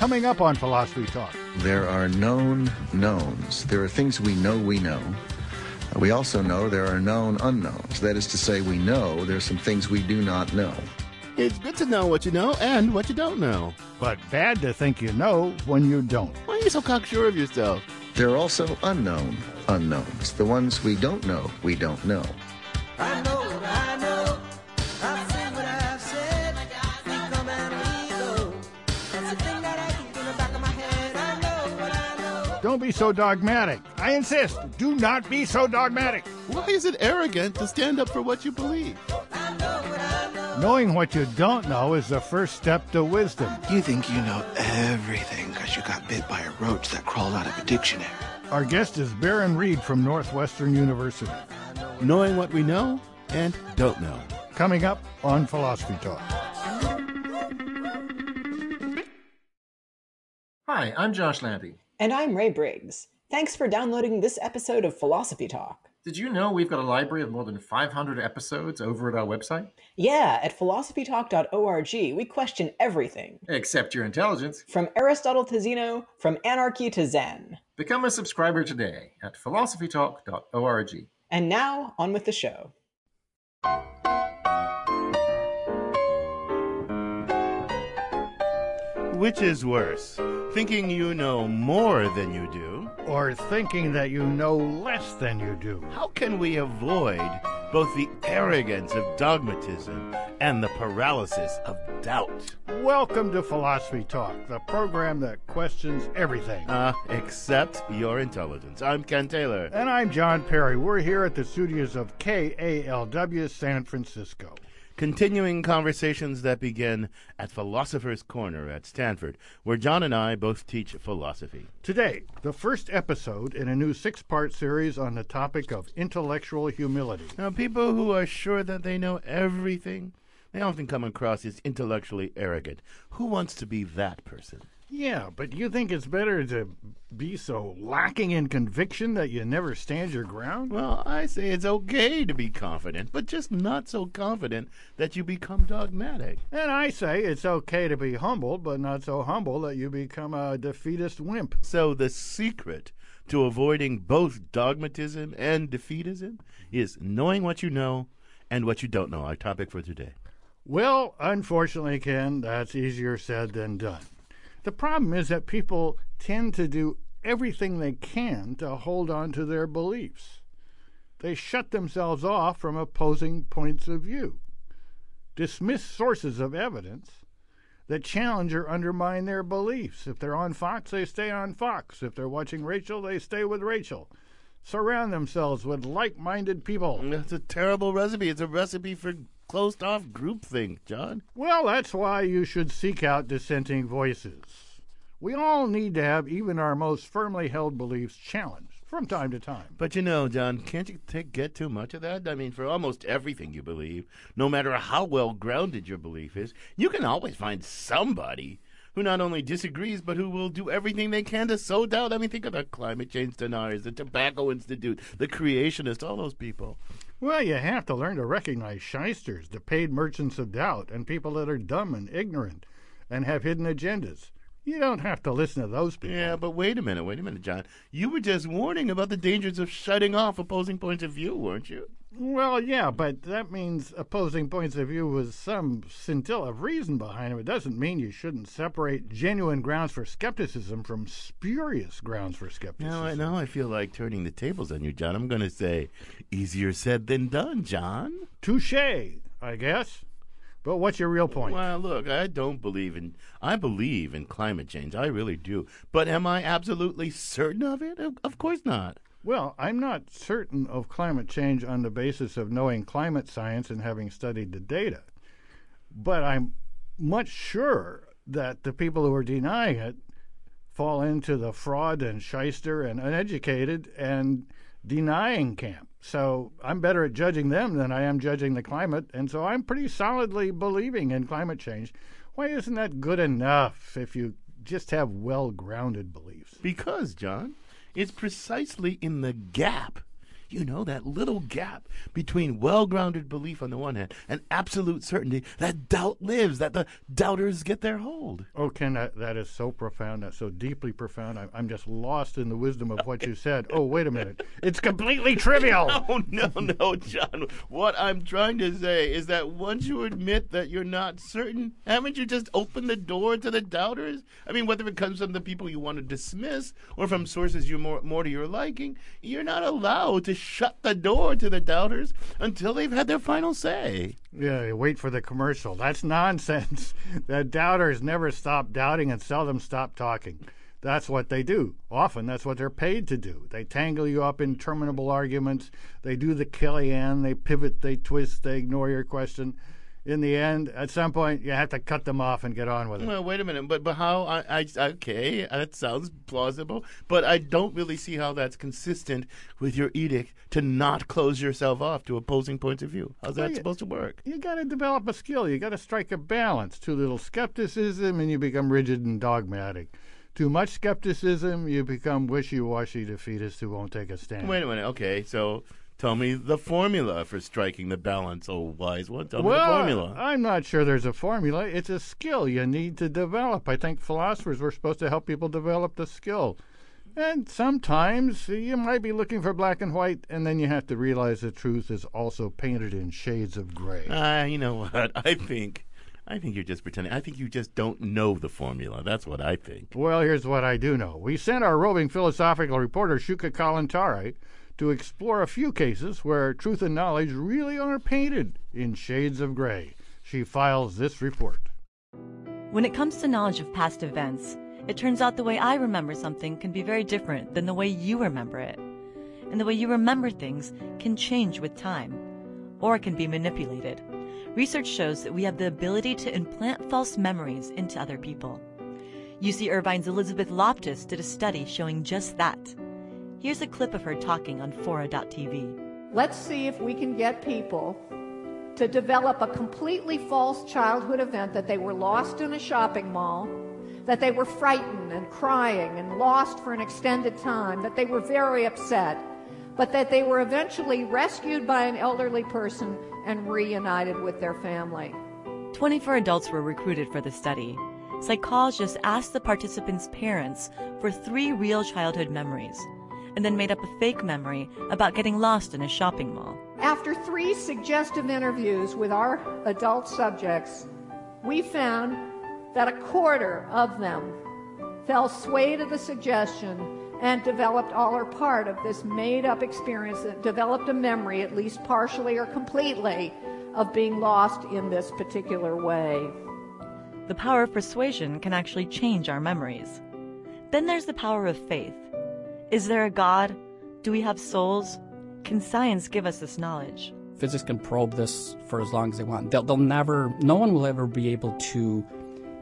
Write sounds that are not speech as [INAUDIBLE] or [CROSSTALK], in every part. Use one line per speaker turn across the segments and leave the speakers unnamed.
Coming up on Philosophy Talk.
There are known knowns. There are things we know we know. We also know there are known unknowns. That is to say, we know there's some things we do not know.
It's good to know what you know and what you don't know.
But bad to think you know when you don't.
Why are you so cocksure of yourself?
There are also unknown unknowns. The ones we don't know we don't know.
Don't be so dogmatic. I insist, do not be so dogmatic.
Why is it arrogant to stand up for what you believe?
I know what I know.
Knowing what you don't know is the first step to wisdom.
You think you know everything because you got bit by a roach that crawled out of a dictionary.
Our guest is Baron Reed from Northwestern University.
Knowing what we know and don't know.
Coming up on Philosophy Talk.
Hi, I'm Josh Landy.
And I'm Ray Briggs. Thanks for downloading this episode of Philosophy Talk.
Did you know we've got a library of more than 500 episodes over at our website?
Yeah, at philosophytalk.org, we question everything
Except your intelligence.
from Aristotle to Zeno, from anarchy to Zen.
Become a subscriber today at philosophytalk.org.
And now, on with the show.
Which is worse, thinking you know more than you do?
Or thinking that you know less than you do.
How can we avoid both the arrogance of dogmatism and the paralysis of doubt?
Welcome to Philosophy Talk, the program that questions everything.
Uh, except your intelligence. I'm Ken Taylor.
And I'm John Perry. We're here at the studios of KALW San Francisco.
Continuing conversations that begin at Philosopher's Corner at Stanford, where John and I both teach philosophy.
Today, the first episode in a new six part series on the topic of intellectual humility.
Now, people who are sure that they know everything, they often come across as intellectually arrogant. Who wants to be that person?
Yeah, but you think it's better to be so lacking in conviction that you never stand your ground?
Well, I say it's okay to be confident, but just not so confident that you become dogmatic.
And I say it's okay to be humble, but not so humble that you become a defeatist wimp.
So the secret to avoiding both dogmatism and defeatism is knowing what you know and what you don't know. Our topic for today.
Well, unfortunately, Ken, that's easier said than done. The problem is that people tend to do everything they can to hold on to their beliefs. They shut themselves off from opposing points of view, dismiss sources of evidence that challenge or undermine their beliefs. If they're on Fox, they stay on Fox. If they're watching Rachel, they stay with Rachel. Surround themselves with like minded people.
That's a terrible recipe. It's a recipe for closed off groupthink, John.
Well, that's why you should seek out dissenting voices. We all need to have even our most firmly held beliefs challenged from time to time.
But you know, John, can't you get too much of that? I mean, for almost everything you believe, no matter how well grounded your belief is, you can always find somebody who not only disagrees, but who will do everything they can to sow doubt. I mean, think of the climate change deniers, the Tobacco Institute, the creationists, all those people.
Well, you have to learn to recognize shysters, the paid merchants of doubt, and people that are dumb and ignorant and have hidden agendas. You don't have to listen to those people.
Yeah, but wait a minute, wait a minute, John. You were just warning about the dangers of shutting off opposing points of view, weren't you?
Well, yeah, but that means opposing points of view with some scintilla of reason behind them. It doesn't mean you shouldn't separate genuine grounds for skepticism from spurious grounds for skepticism.
Now, I now I feel like turning the tables on you, John. I'm going to say, easier said than done, John.
Touche, I guess. But what's your real point?
Well, look, I don't believe in. I believe in climate change. I really do. But am I absolutely certain of it? Of, of course not.
Well, I'm not certain of climate change on the basis of knowing climate science and having studied the data. But I'm much sure that the people who are denying it fall into the fraud and shyster and uneducated and denying camp. So I'm better at judging them than I am judging the climate. And so I'm pretty solidly believing in climate change. Why isn't that good enough if you just have well grounded beliefs?
Because, John, it's precisely in the gap you know, that little gap between well grounded belief on the one hand and absolute certainty, that doubt lives, that the doubters get their hold.
Oh, Ken, that, that is so profound. That's so deeply profound. I'm, I'm just lost in the wisdom of what you said. Oh, wait a minute. It's completely trivial. [LAUGHS]
Oh, no, no, John. What I'm trying to say is that once you admit that you're not certain, haven't you just opened the door to the doubters? I mean, whether it comes from the people you want to dismiss or from sources you're more, more to your liking, you're not allowed to shut the door to the doubters until they've had their final say.
Yeah, wait for the commercial. That's nonsense. [LAUGHS] The doubters never stop doubting and seldom stop talking. That's what they do. Often that's what they're paid to do. They tangle you up in interminable arguments. They do the Kellyanne. They pivot, they twist, they ignore your question. In the end, at some point, you have to cut them off and get on with it.
Well, wait a minute, but but how? I, I okay, that sounds plausible, but I don't really see how that's consistent with your edict to not close yourself off to opposing points of view. How's
Well,
that
yeah.
supposed to work?
You got to develop a skill. You got to strike a balance. Too little skepticism, and you become rigid and dogmatic. Too much skepticism, you become wishy-washy defeatist who won't take a stand.
Wait a minute. Okay, so tell me the formula for striking the balance, oh wise one. Tell me the formula.
I'm not sure there's a formula. It's a skill you need to develop. I think philosophers were supposed to help people develop the skill. And sometimes you might be looking for black and white, and then you have to realize the truth is also painted in shades of gray.
Ah, you know what? [LAUGHS] I think, I think you're just pretending. I think you just don't know the formula. That's what I think.
Well, here's what I do know. We sent our roving philosophical reporter, Shuka Kalantari, to explore a few cases where truth and knowledge really are painted in shades of gray. She files this report.
When it comes to knowledge of past events, it turns out the way I remember something can be very different than the way you remember it. And the way you remember things can change with time, or can be manipulated. Research shows that we have the ability to implant false memories into other people. UC Irvine's Elizabeth Loftus did a study showing just that. Here's a clip of her talking on Fora.tv.
Let's see if we can get people to develop a completely false childhood event that they were lost in a shopping mall, that they were frightened and crying and lost for an extended time, that they were very upset, but that they were eventually rescued by an elderly person and reunited with their family.
24 adults were recruited for the study. Psychologists asked the participants' parents for three real childhood memories, and then made up a fake memory about getting lost in a shopping mall.
After three suggestive interviews with our adult subjects, we found that a quarter of them fell sway to the suggestion and developed all or part of this made up experience that developed a memory, at least partially or completely, of being lost in this particular way.
The power of persuasion can actually change our memories. Then there's the power of faith. Is there a God? Do we have souls? Can science give us this knowledge?
Physics can probe this for as long as they want. They'll, they'll never, no one will ever be able to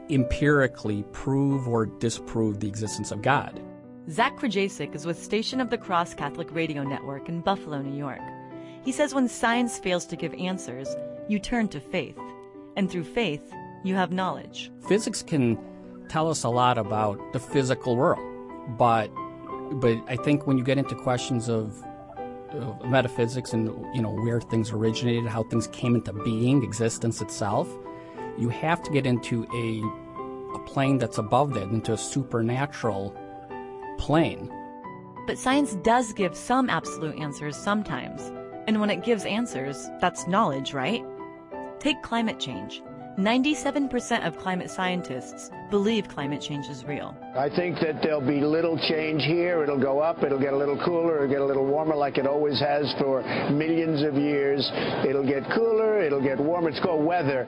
empirically prove or disprove the existence of God.
Zach Krajacek is with Station of the Cross Catholic Radio Network in Buffalo, New York. He says when science fails to give answers, you turn to faith. And through faith, you have knowledge.
Physics can tell us a lot about the physical world, but but I think when you get into questions of, of metaphysics and you know where things originated, how things came into being, existence itself, you have to get into a a plane that's above that, into a supernatural plane.
But science does give some absolute answers sometimes. And when it gives answers, that's knowledge, right? Take climate change. 97% of climate scientists believe climate change is real.
I think that there'll be little change here. It'll go up, it'll get a little cooler, it'll get a little warmer like it always has for millions of years. It'll get cooler, it'll get warmer. It's called weather.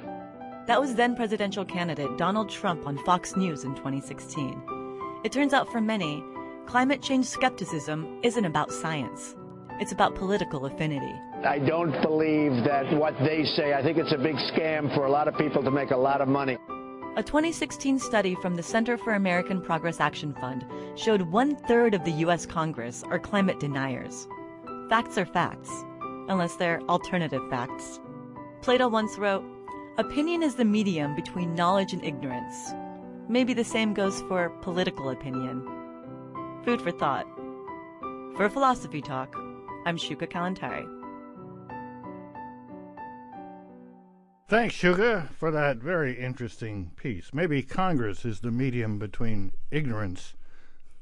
That was then presidential candidate Donald Trump on Fox News in 2016. It turns out for many, climate change skepticism isn't about science. It's about political affinity.
I don't believe that what they say, I think it's a big scam for a lot of people to make a lot of money.
A 2016 study from the Center for American Progress Action Fund showed one third of the U.S. Congress are climate deniers. Facts are facts, unless they're alternative facts. Plato once wrote, Opinion is the medium between knowledge and ignorance. Maybe the same goes for political opinion. Food for thought. For Philosophy Talk, I'm Shuka Kalantari.
Thanks, Shuka, for that very interesting piece. Maybe Congress is the medium between ignorance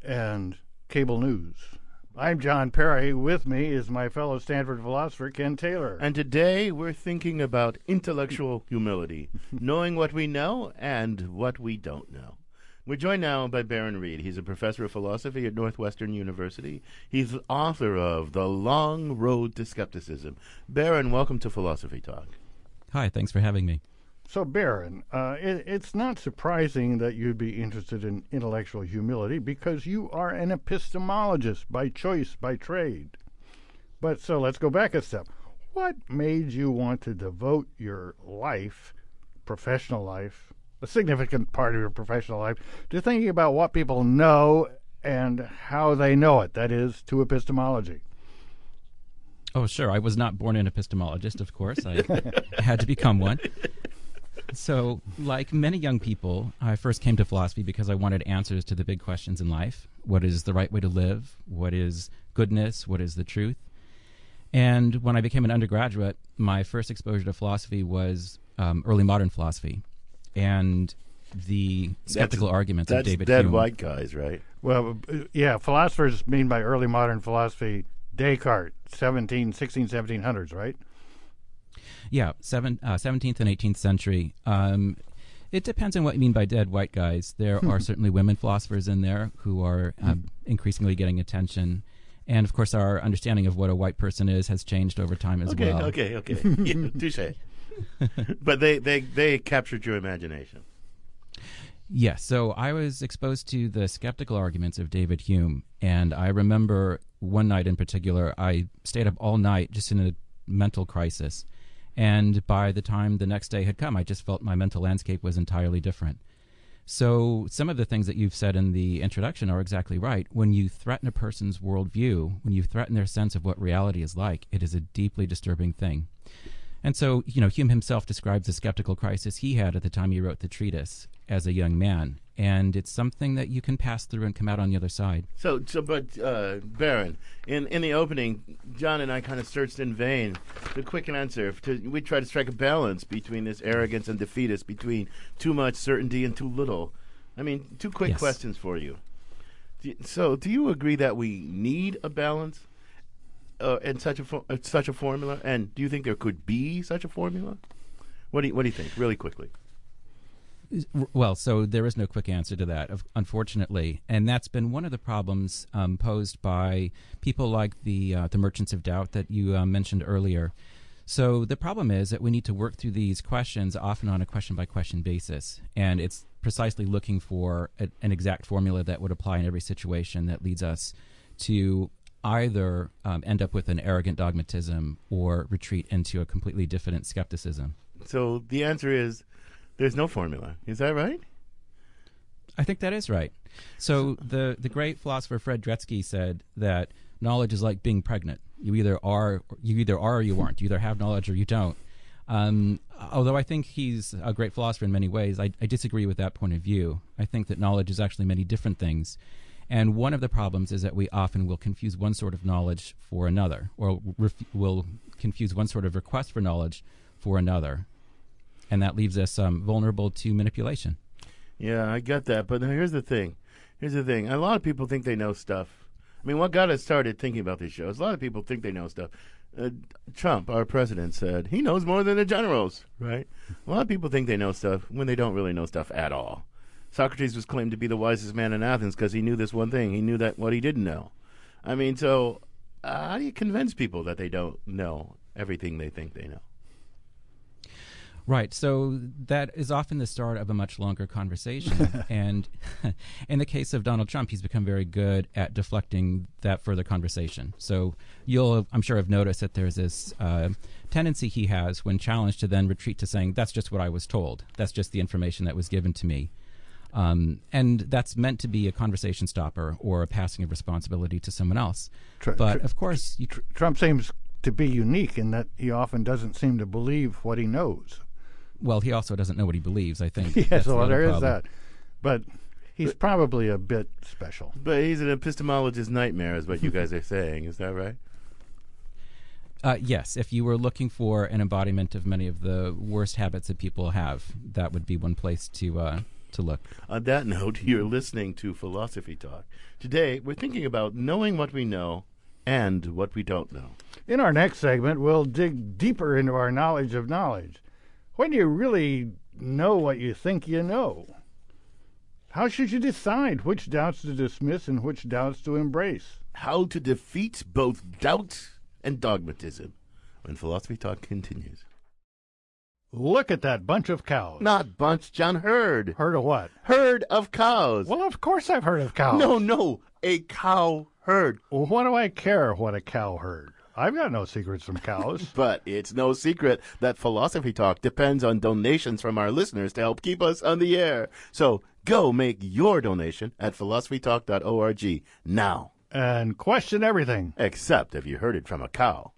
and cable news. I'm John Perry. With me is my fellow Stanford philosopher, Ken Taylor.
And today we're thinking about intellectual humility, [LAUGHS] knowing what we know and what we don't know. We're joined now by Baron Reed. He's a professor of philosophy at Northwestern University. He's the author of The Long Road to Skepticism. Baron, welcome to Philosophy Talk.
Hi, thanks for having me.
So, Baron, uh, it, it's not surprising that you'd be interested in intellectual humility because you are an epistemologist by choice, by trade. But so let's go back a step. What made you want to devote your life, professional life, a significant part of your professional life, to thinking about what people know and how they know it? That is, to epistemology.
Oh, sure. I was not born an epistemologist, of course. I [LAUGHS] had to become one. So, like many young people, I first came to philosophy because I wanted answers to the big questions in life. What is the right way to live? What is goodness? What is the truth? And when I became an undergraduate, my first exposure to philosophy was um, early modern philosophy and the skeptical
That's-
arguments
that's
of David
dead
Hume.
white guys, right?
Well, yeah, philosophers mean by early modern philosophy Descartes, 17, 16, 1700s, right?
Yeah, seven, uh, 17th and 18th century. Um, it depends on what you mean by dead white guys. There [LAUGHS] are certainly women philosophers in there who are uh, increasingly getting attention. And of course, our understanding of what a white person is has changed over time as
okay,
well.
okay, okay. Yeah, [LAUGHS] [LAUGHS] Touche. [LAUGHS] but they, they, they captured your imagination.
Yes. So I was exposed to the skeptical arguments of David Hume. And I remember one night in particular, I stayed up all night just in a mental crisis. And by the time the next day had come, I just felt my mental landscape was entirely different. So some of the things that you've said in the introduction are exactly right. When you threaten a person's worldview, when you threaten their sense of what reality is like, it is a deeply disturbing thing. And so, you know, Hume himself describes the skeptical crisis he had at the time he wrote the treatise as a young man. And it's something that you can pass through and come out on the other side.
So, so, but uh, Baron, in in the opening, John and I kind of searched in vain the quick answer. To, we try to strike a balance between this arrogance and defeatist, between too much certainty and too little. I mean, two quick
Yes.
questions for you. So, do you agree that we need a balance uh, in such a fo- uh, such a formula? And do you think there could be such a formula? What do you, what do you think, really quickly?
Well, so there is no quick answer to that, unfortunately, and that's been one of the problems um, posed by people like the uh, the merchants of doubt that you uh, mentioned earlier. So the problem is that we need to work through these questions often on a question by question basis, and it's precisely looking for a, an exact formula that would apply in every situation that leads us to either um, end up with an arrogant dogmatism or retreat into a completely diffident skepticism.
So the answer is there's no formula. Is that right?
I think that is right. So the the great philosopher Fred Dretske said that knowledge is like being pregnant. You either are you either are or you aren't. You either have knowledge or you don't. Um, although I think he's a great philosopher in many ways, I, I disagree with that point of view. I think that knowledge is actually many different things. And one of the problems is that we often will confuse one sort of knowledge for another, or ref- will confuse one sort of request for knowledge for another. And that leaves us um, vulnerable to manipulation.
Yeah, I get that. But here's the thing. Here's the thing. A lot of people think they know stuff. I mean, what got us started thinking about these shows? A lot of people think they know stuff. Uh, Trump, our president, said he knows more than the generals, right? A lot of people think they know stuff when they don't really know stuff at all. Socrates was claimed to be the wisest man in Athens because he knew this one thing. He knew that what he didn't know. I mean, so uh, how do you convince people that they don't know everything they think they know?
Right. So that is often the start of a much longer conversation. [LAUGHS] and [LAUGHS] in the case of Donald Trump, he's become very good at deflecting that further conversation. So you'll, I'm sure, have noticed that there's this uh, tendency he has when challenged to then retreat to saying, that's just what I was told. That's just the information that was given to me. Um, and that's meant to be a conversation stopper or a passing of responsibility to someone else.
Tr-
but
tr-
of course, you
Tr- Trump seems to be unique in that he often doesn't seem to believe what he knows.
well, he also doesn't know what he believes. I think. [LAUGHS]
yes,
That's
well,
other
there is
problem.
that. But he's probably a bit special.
But he's an epistemologist's nightmare, is what you guys are saying. Is that right?
Uh, yes, if you were looking for an embodiment of many of the worst habits that people have, that would be one place to uh, to look.
On that note, [LAUGHS] you're listening to Philosophy Talk. Today, we're thinking about knowing what we know and what we don't know.
In our next segment, we'll dig deeper into our knowledge of knowledge. When do you really know what you think you know? How should you decide which doubts to dismiss and which doubts to embrace?
How to defeat both doubt and dogmatism when Philosophy Talk continues.
Look at that bunch of cows.
Not bunch, John. Herd.
Heard of what?
Herd of cows.
Well, of course I've heard of cows.
No, no. A cow herd.
Well, what do I care what a cow herd? I've got no secrets from cows. [LAUGHS]
But it's no secret that Philosophy Talk depends on donations from our listeners to help keep us on the air. So go make your donation at philosophytalk.org now.
and question everything.
Except if you heard it from a cow.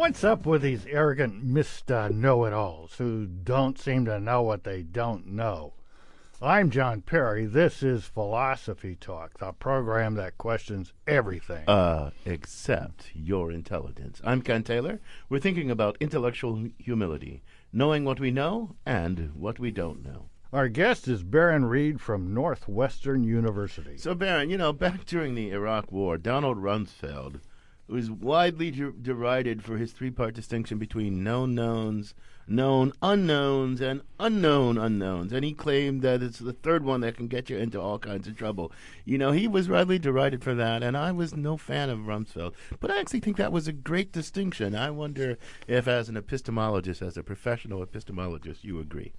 What's up with these arrogant Mr. Know It Alls who don't seem to know what they don't know? I'm John Perry. This is Philosophy Talk, the program that questions everything.
Uh, except your intelligence. I'm Ken Taylor. We're thinking about intellectual humility, knowing what we know and what we don't know.
Our guest is Baron Reed from Northwestern University.
So, Baron, you know, back during the Iraq War, Donald Rumsfeld was widely de- derided for his three part distinction between known knowns, known unknowns, and unknown unknowns. And he claimed that it's the third one that can get you into all kinds of trouble. You know, he was widely derided for that, and I was no fan of Rumsfeld. But I actually think that was a great distinction. I wonder if, as an epistemologist, as a professional epistemologist, you agree.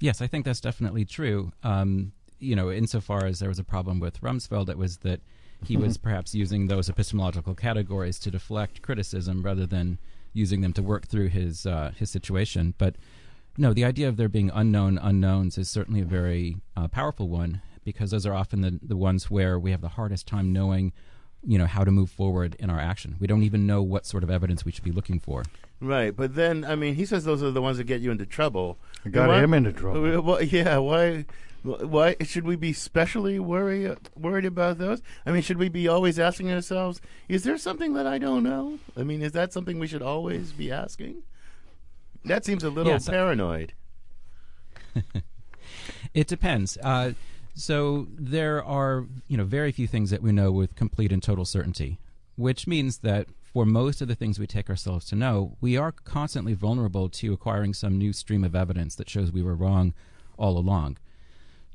Yes, I think that's definitely true. Um, you know, insofar as there was a problem with Rumsfeld, it was that he was perhaps using those epistemological categories to deflect criticism rather than using them to work through his uh, his situation. But no, the idea of there being unknown unknowns is certainly a very uh, powerful one because those are often the the ones where we have the hardest time knowing, you know, how to move forward in our action. We don't even know what sort of evidence we should be looking for.
Right, but then I mean, he says those are the ones that get you into trouble.
It got
Why-
him into trouble.
Well, yeah, why? Why should we be specially worry, worried about those? I mean, should we be always asking ourselves, is there something that I don't know? I mean, is that something we should always be asking? That seems a little
Yes, I-
paranoid. [LAUGHS]
It depends. Uh, so there are, you know, very few things that we know with complete and total certainty, which means that for most of the things we take ourselves to know, we are constantly vulnerable to acquiring some new stream of evidence that shows we were wrong all along.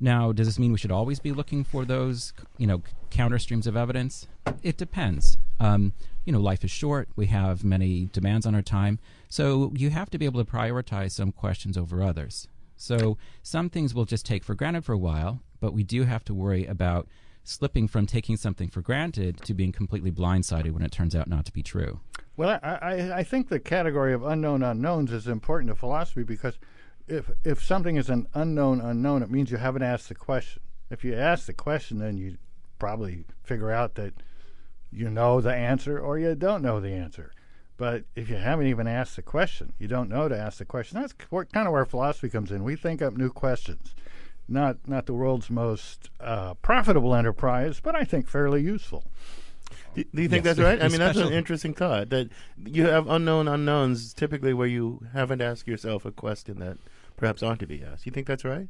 Now, does this mean we should always be looking for those, you know, counter streams of evidence? It depends. Um, you know, life is short. We have many demands on our time. So you have to be able to prioritize some questions over others. So some things we'll just take for granted for a while, but we do have to worry about slipping from taking something for granted to being completely blindsided when it turns out not to be true.
Well, I, I, I think the category of unknown unknowns is important to philosophy because if if something is an unknown unknown, it means you haven't asked the question. If you ask the question, then you probably figure out that you know the answer or you don't know the answer. But if you haven't even asked the question, you don't know to ask the question. That's kind of where philosophy comes in. We think up new questions. Not not the world's most uh, profitable enterprise, but I think fairly useful.
Do, do you think
Yes,
that's right? I mean, that's an interesting thought. That you have unknown unknowns typically where you haven't asked yourself a question that perhaps ought to be asked. You think that's right?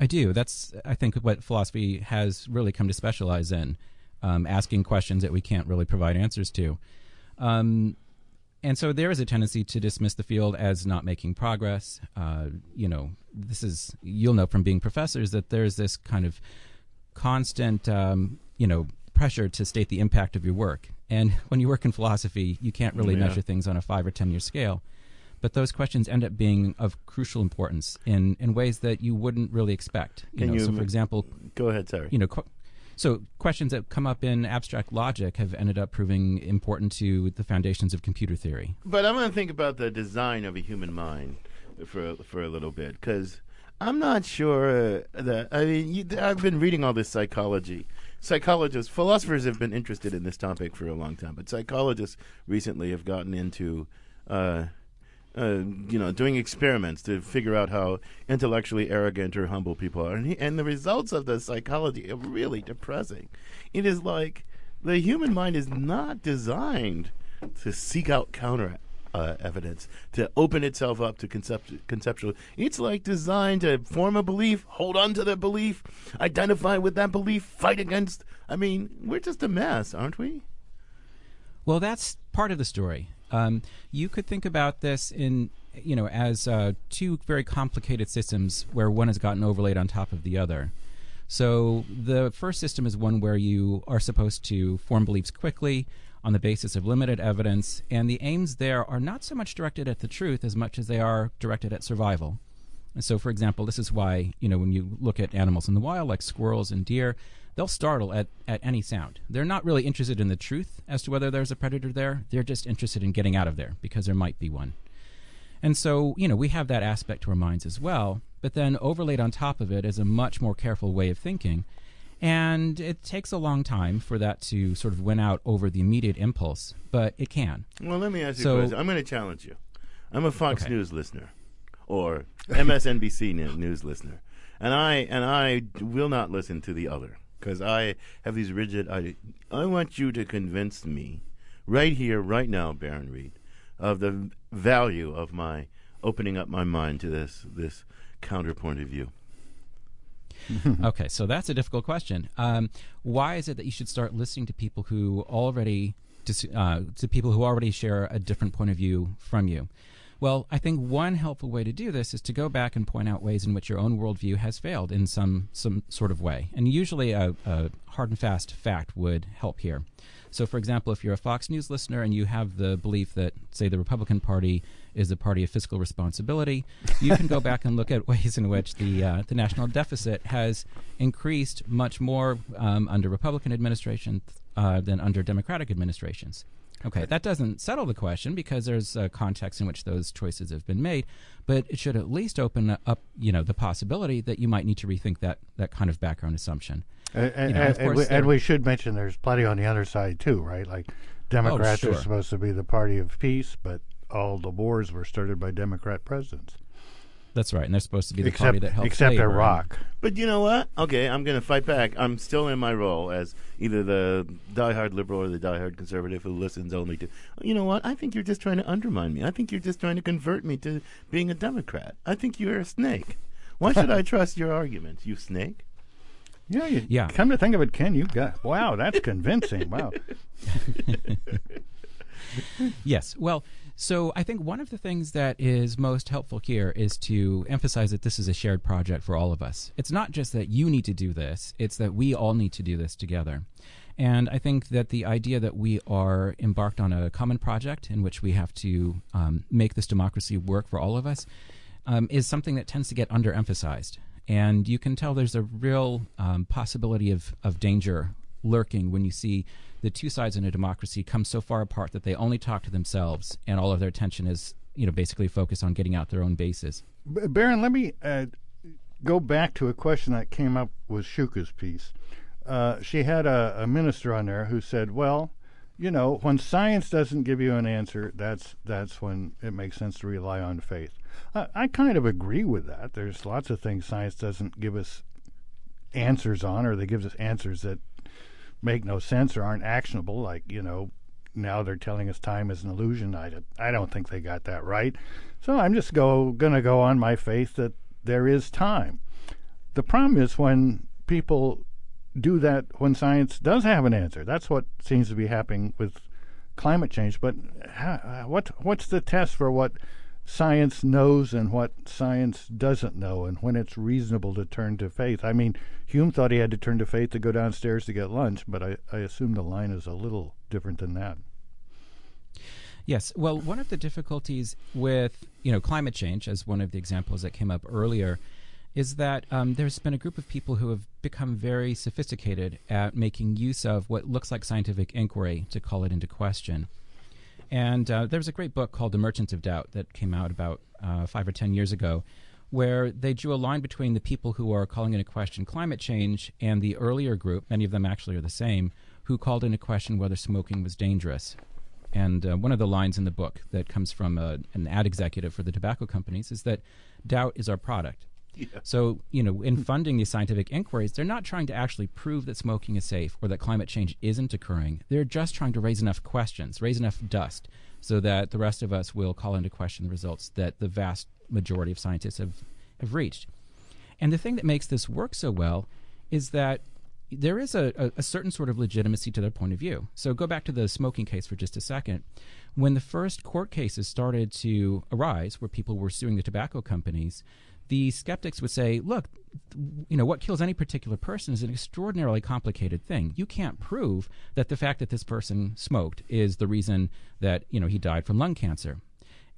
I do. That's I think what philosophy has really come to specialize in, um, asking questions that we can't really provide answers to. Um, and so there is a tendency to dismiss the field as not making progress. Uh, you know, this is you'll know from being professors that there's this kind of constant, um, you know, pressure to state the impact of your work. And [LAUGHS] when you work in philosophy, you can't really
Yeah.
measure things on a five or ten year scale. But those questions end up being of crucial importance in, in ways that you wouldn't really expect. You
Can
know,
you
so for example,
Go ahead, sorry.
you know, qu- so questions that come up in abstract logic have ended up proving important to the foundations of computer theory.
But I'm going to think about the design of a human mind for for a little bit because I'm not sure that I mean you, I've been reading all this psychology. Psychologists, philosophers have been interested in this topic for a long time, but psychologists recently have gotten into uh, uh, you know, doing experiments to figure out how intellectually arrogant or humble people are, and, he, and the results of the psychology are really depressing. It is like the human mind is not designed to seek out counter uh, evidence, to open itself up to concept- conceptual. It's like designed to form a belief, hold on to the belief, identify with that belief, fight against. I mean, we're just a mess, aren't we?
Well, that's part of the story. Um, you could think about this in, you know, as uh, two very complicated systems where one has gotten overlaid on top of the other. So the first system is one where you are supposed to form beliefs quickly on the basis of limited evidence, and the aims there are not so much directed at the truth as much as they are directed at survival. And so, for example, this is why, you know, when you look at animals in the wild, like squirrels and deer, they'll startle at, at any sound. They're not really interested in the truth as to whether there's a predator there. They're just interested in getting out of there because there might be one. And so, you know, we have that aspect to our minds as well, but then overlaid on top of it is a much more careful way of thinking. And it takes a long time for that to sort of win out over the immediate impulse, but it can.
Well, let me ask you
So-
a question. I'm going to challenge you. I'm a Fox
Okay.
News listener or MSNBC news listener, and I and I will not listen to the other because I have these rigid. I I want you to convince me right here, right now, Baron Reed, of the value of my opening up my mind to this this counterpoint of view. [LAUGHS]
okay, so that's a difficult question. Um, why is it that you should start listening to people who already dis- uh, to people who already share a different point of view from you? Well, I think one helpful way to do this is to go back and point out ways in which your own worldview has failed in some some sort of way, and usually a, a hard and fast fact would help here. So, for example, if you're a Fox News listener and you have the belief that, say, the Republican Party is the party of fiscal responsibility, you can go back and look at [LAUGHS] ways in which the uh, the national deficit has increased much more um, under Republican administrations uh, than under Democratic administrations. Okay, that doesn't settle the question because there's a context in which those choices have been made, but it should at least open up, you know, the possibility that you might need to rethink that that kind of background assumption.
And, and,
You know, of
and, we, and we should mention there's plenty on the other side too, right? Like oh, Democrats
sure.
are supposed to be the party of peace, but all the wars were started by Democrat presidents.
That's right, and they're supposed to be the
except,
party that helps
except
labor
Iraq.
But you know what? Okay, I'm going to fight back. I'm still in my role as either the diehard liberal or the diehard conservative who listens only to. You know what? I think you're just trying to undermine me. I think you're just trying to convert me to being a Democrat. I think you're a snake. Why should I [LAUGHS] trust your arguments, you snake?
Yeah, you,
Yeah.
Come to think of it, Ken, you got wow, that's convincing. Wow. [LAUGHS]
Yes. Well, so I think one of the things that is most helpful here is to emphasize that this is a shared project for all of us. It's not just that you need to do this, it's that we all need to do this together. And I think that the idea that we are embarked on a common project in which we have to um, make this democracy work for all of us um, is something that tends to get underemphasized. And you can tell there's a real um, possibility of, of danger lurking when you see the two sides in a democracy come so far apart that they only talk to themselves and all of their attention is you know basically focused on getting out their own bases.
Baron, let me uh, go back to a question that came up with Shuka's piece. Uh, she had a, a minister on there who said, "Well, you know, when science doesn't give you an answer, that's that's when it makes sense to rely on faith." I, I kind of agree with that. There's lots of things science doesn't give us answers on, or they gives us answers that make no sense or aren't actionable. Like you know, now they're telling us time is an illusion. I, I don't think they got that right. So I'm just go gonna go on my faith that there is time. The problem is when people do that when science does have an answer. That's what seems to be happening with climate change. But ha, uh, what what's the test for what science knows and what science doesn't know, and when it's reasonable to turn to faith? I mean, Hume thought he had to turn to faith to go downstairs to get lunch, but I, I assume the line is a little different than that.
Yes. Well, one of the difficulties with you know climate change, as one of the examples that came up earlier, is that um, there's been a group of people who have become very sophisticated at making use of what looks like scientific inquiry to call it into question. And uh, there was a great book called The Merchants of Doubt that came out about uh, five or ten years ago, where they drew a line between the people who are calling into question climate change and the earlier group, many of them actually are the same, who called into question whether smoking was dangerous. And uh, one of the lines in the book that comes from a, an ad executive for the tobacco companies is that doubt is our product. So, you know, in funding these scientific inquiries, they're not trying to actually prove that smoking is safe or that climate change isn't occurring. They're just trying to raise enough questions, raise enough dust, so that the rest of us will call into question the results that the vast majority of scientists have, have reached. And the thing that makes this work so well is that there is a, a, a certain sort of legitimacy to their point of view. So go back to the smoking case for just a second. When the first court cases started to arise, where people were suing the tobacco companies, the skeptics would say, look, you know, what kills any particular person is an extraordinarily complicated thing. You can't prove that the fact that this person smoked is the reason that, you know, he died from lung cancer.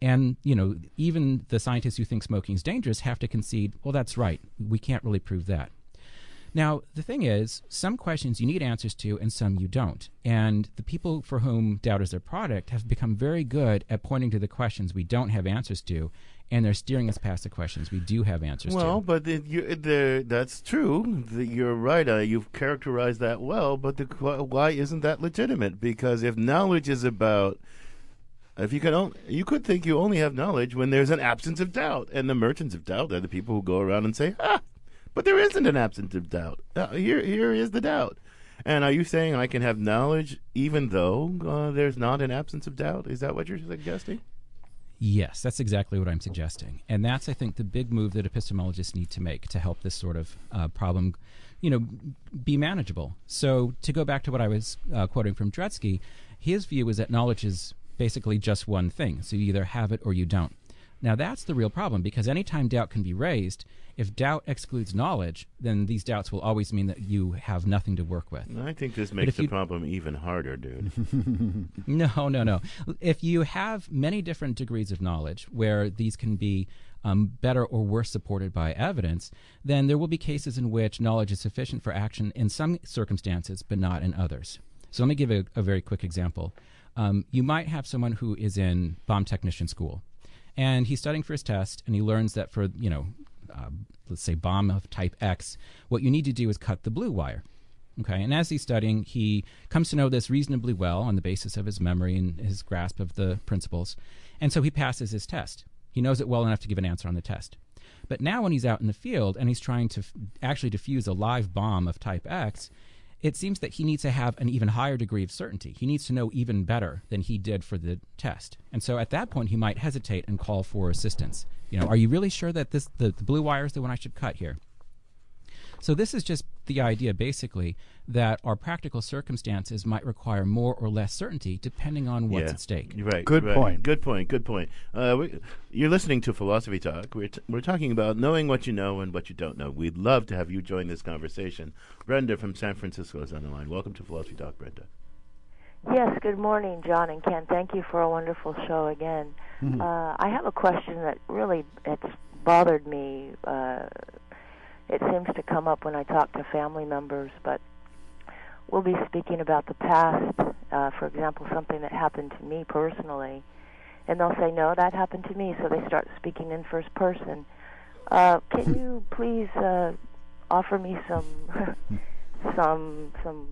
And, you know, even the scientists who think smoking is dangerous have to concede, well, that's right. We can't really prove that. Now, the thing is, some questions you need answers to and some you don't. And the people for whom doubt is their product have become very good at pointing to the questions we don't have answers to, and they're steering us past the questions we do have answers
Well,
to.
but the, you, the, that's true. The, you're right. Uh, you've characterized that well. But the, why isn't that legitimate? Because if knowledge is about, if you can, you could think you only have knowledge when there's an absence of doubt, and the merchants of doubt are the people who go around and say, "Ah, but there isn't an absence of doubt. Uh, here, here is the doubt." And are you saying I can have knowledge even though uh, there's not an absence of doubt? Is that what you're suggesting?
Yes, that's exactly what I'm suggesting, and that's I think the big move that epistemologists need to make to help this sort of uh, problem, you know, be manageable. So to go back to what I was uh, quoting from Dretske, his view is that knowledge is basically just one thing. So you either have it or you don't. Now that's the real problem because anytime doubt can be raised, if doubt excludes knowledge, then these doubts will always mean that you have nothing to work with.
I think this makes the
you-
problem even harder, dude. [LAUGHS]
No, no, no. If you have many different degrees of knowledge where these can be um, better or worse supported by evidence, then there will be cases in which knowledge is sufficient for action in some circumstances, but not in others. So let me give a, a very quick example. Um, you might have someone who is in bomb technician school, and he's studying for his test, and he learns that for you know, uh, let's say bomb of type X, what you need to do is cut the blue wire. Okay, and as he's studying, he comes to know this reasonably well on the basis of his memory and his grasp of the principles, and so he passes his test. He knows it well enough to give an answer on the test. But now, when he's out in the field and he's trying to f- actually defuse a live bomb of type X, it seems that he needs to have an even higher degree of certainty. He needs to know even better than he did for the test. And so at that point, he might hesitate and call for assistance. You know, are you really sure that this the, the blue wire is the one I should cut here? So this is just the idea, basically, that our practical circumstances might require more or less certainty depending on what's
Yeah.
at stake.
You're right.
Good
right.
point.
Good point. Good point. Uh, we, you're listening to Philosophy Talk. We're, t- we're talking about knowing what you know and what you don't know. We'd love to have you join this conversation. Brenda from San Francisco is on the line. Welcome to Philosophy Talk, Brenda.
Yes, good morning, John and Ken. Thank you for a wonderful show again.
Mhm.
Uh, I have a question that really it's bothered me. Uh, it seems to come up when I talk to family members, but we'll be speaking about the past. Uh, for example, something that happened to me personally, and they'll say, "No, that happened to me." So they start speaking in first person. Uh, can you please uh, offer me some [LAUGHS] some some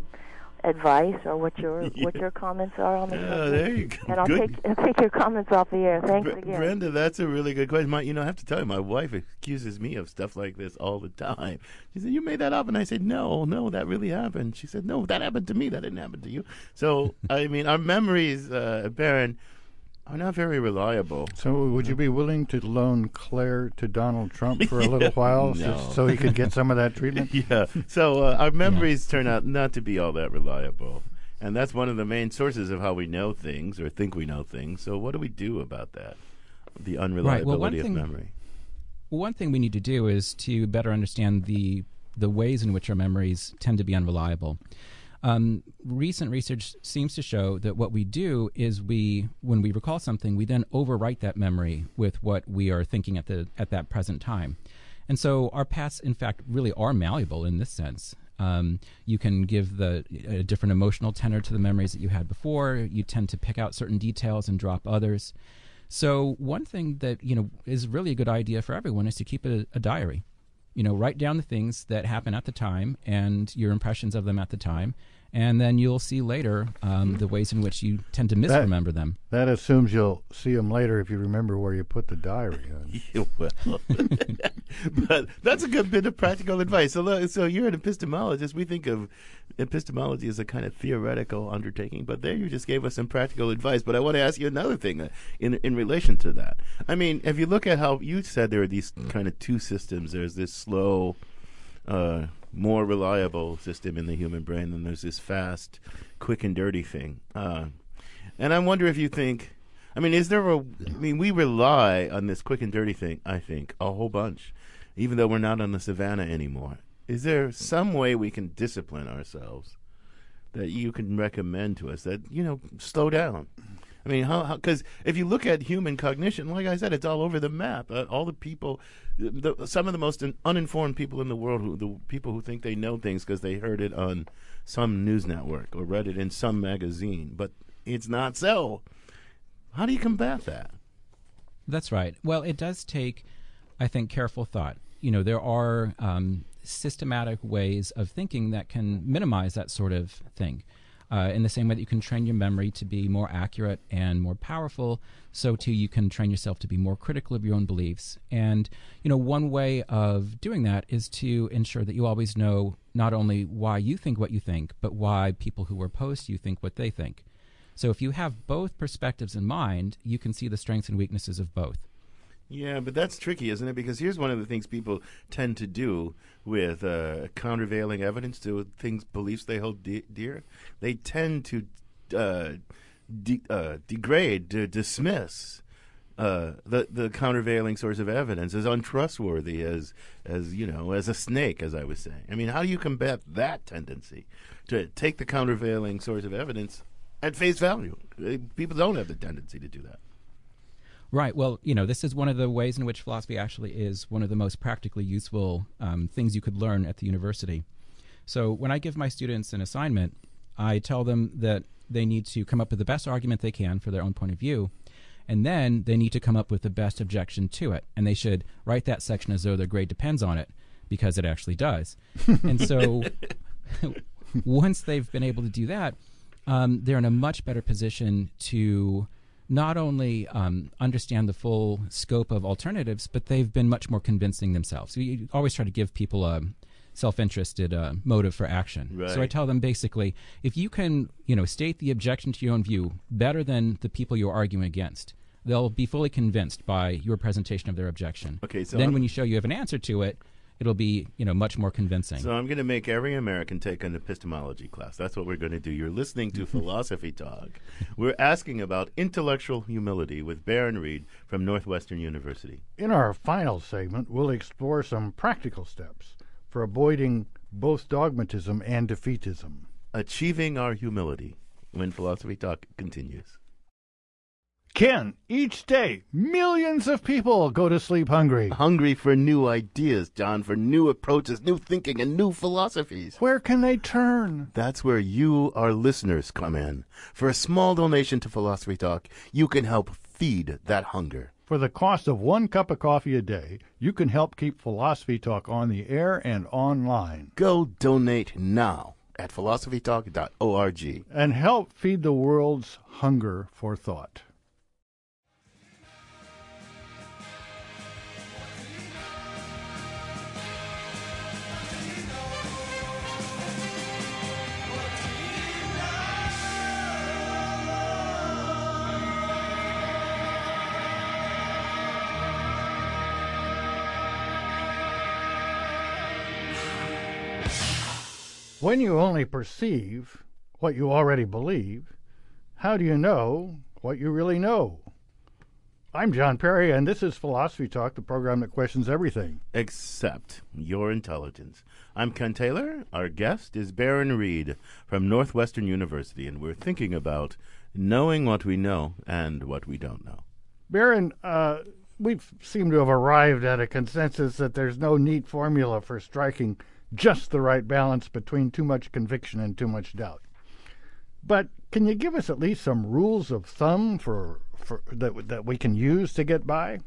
advice or what your [LAUGHS] what your comments are on the
Yeah, there you go.
And I'll
Good.
take I'll take your comments off the air. Thanks
Bre-
again.
Brenda, that's a really good question. My, you know, I have to tell you, my wife accuses me of stuff like this all the time. She said, "You made that up," and I said, "No, no, that really happened." She said, "No, that happened to me. That didn't happen to you." So, I mean, our memories, uh, Baron, are not very reliable.
So, would you be willing to loan Claire to Donald Trump for a [LAUGHS] little
Yeah,
while,
no.
so, so he could get some of that treatment? [LAUGHS]
yeah. So uh, our memories turn out not to be all that reliable. And that's one of the main sources of how we know things or think we know things. So what do we do about that? The unreliability
Right. Well, one
of
thing,
memory.
Well, one thing we need to do is to better understand the the ways in which our memories tend to be unreliable. Um, recent research seems to show that what we do is we, when we recall something, we then overwrite that memory with what we are thinking at the at that present time, and so our pasts, in fact, really are malleable in this sense. Um, you can give the a different emotional tenor to the memories that you had before. You tend to pick out certain details and drop others. So one thing that you know is really a good idea for everyone is to keep a, a diary. You know, write down the things that happen at the time and your impressions of them at the time, and then you'll see later um, the ways in which you tend to misremember them.
That assumes you'll see them later if you remember where you put the diary. [LAUGHS]
Yeah, well, [LAUGHS] but that's a good bit of practical advice. So, look, so you're an epistemologist. We think of epistemology as a kind of theoretical undertaking, but there you just gave us some practical advice. But I want to ask you another thing uh, in in relation to that. I mean, if you look at how you said there are these kind of two systems. There's this slow. Uh, more reliable system in the human brain than there's this fast, quick and dirty thing. Uh, and I wonder if you think, I mean, is there a, I mean, we rely on this quick and dirty thing, I think, a whole bunch, even though we're not on the savannah anymore. Is there some way we can discipline ourselves that you can recommend to us that, you know, slow down? I mean, how? Because if you look at human cognition, like I said, it's all over the map. Uh, all the people, the, some of the most un- uninformed people in the world, who, the people who think they know things because they heard it on some news network or read it in some magazine, but it's not so. How do you combat that?
That's right. Well, it does take, I think, careful thought. You know, there are um, systematic ways of thinking that can minimize that sort of thing. Uh, in the same way that you can train your memory to be more accurate and more powerful, so too you can train yourself to be more critical of your own beliefs. And you know, one way of doing that is to ensure that you always know not only why you think what you think, but why people who are opposed to you think what they think. So if you have both perspectives in mind, you can see the strengths and weaknesses of both.
Yeah, but that's tricky, isn't it? Because here's one of the things people tend to do with uh, countervailing evidence to things, beliefs they hold de- dear. They tend to uh, de- uh, degrade, to dismiss uh, the the countervailing source of evidence as untrustworthy as as you know as a snake, as I was saying. I mean, how do you combat that tendency to take the countervailing source of evidence at face value? Uh, People don't have the tendency to do that.
Right. Well, you know, this is one of the ways in which philosophy actually is one of the most practically useful um, things you could learn at the university. So when I give my students an assignment, I tell them that they need to come up with the best argument they can for their own point of view, and then they need to come up with the best objection to it. And they should write that section as though their grade depends on it, because it actually does. [LAUGHS] and so [LAUGHS] once they've been able to do that, um, they're in a much better position to not only um, understand the full scope of alternatives, but they've been much more convincing themselves. We always try to give people a self-interested uh, motive for action. So I tell them basically, if you can, you know, state the objection to your own view better than the people you're arguing against, they'll be fully convinced by your presentation of their objection.
Okay, so
then
I'm-
when you show you have an answer to it, it'll be, you know, much more convincing.
So I'm going to make every American take an epistemology class. That's what we're going to do. You're listening to [LAUGHS] Philosophy Talk. We're asking about intellectual humility with Baron Reed from Northwestern University.
In our final segment, we'll explore some practical steps for avoiding both dogmatism and defeatism.
Achieving our humility when Philosophy Talk continues.
Ken, each day, millions of people go to sleep hungry.
Hungry for new ideas, John, for new approaches, new thinking, and new philosophies.
Where can they turn?
That's where you, our listeners, come in. For a small donation to Philosophy Talk, you can help feed that hunger.
For the cost of one cup of coffee a day, you can help keep Philosophy Talk on the air and online.
Go donate now at philosophytalk.org.
And help feed the world's hunger for thought. When you only perceive what you already believe, how do you know what you really know? I'm John Perry, and this is Philosophy Talk, the program that questions everything.
Except your intelligence. I'm Ken Taylor. Our guest is Baron Reed from Northwestern University, and we're thinking about knowing what we know and what we don't know.
Baron, uh, we seem to have arrived at a consensus that there's no neat formula for striking just the right balance between too much conviction and too much doubt. But can you give us at least some rules of thumb for, for that that we can use to get by?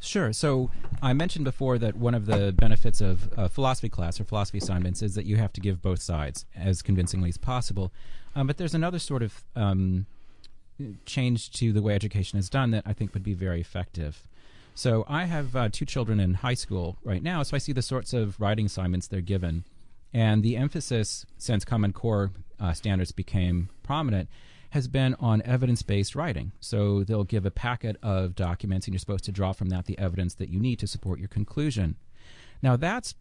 Sure. So I mentioned before that one of the benefits of a philosophy class or philosophy assignments is that you have to give both sides as convincingly as possible. Um, but there's another sort of um, change to the way education is done that I think would be very effective. So I have uh, two children in high school right now, so I see the sorts of writing assignments they're given. And the emphasis, since Common Core uh, standards became prominent, has been on evidence based writing. So they'll give a packet of documents, and you're supposed to draw from that the evidence that you need to support your conclusion. Now, that's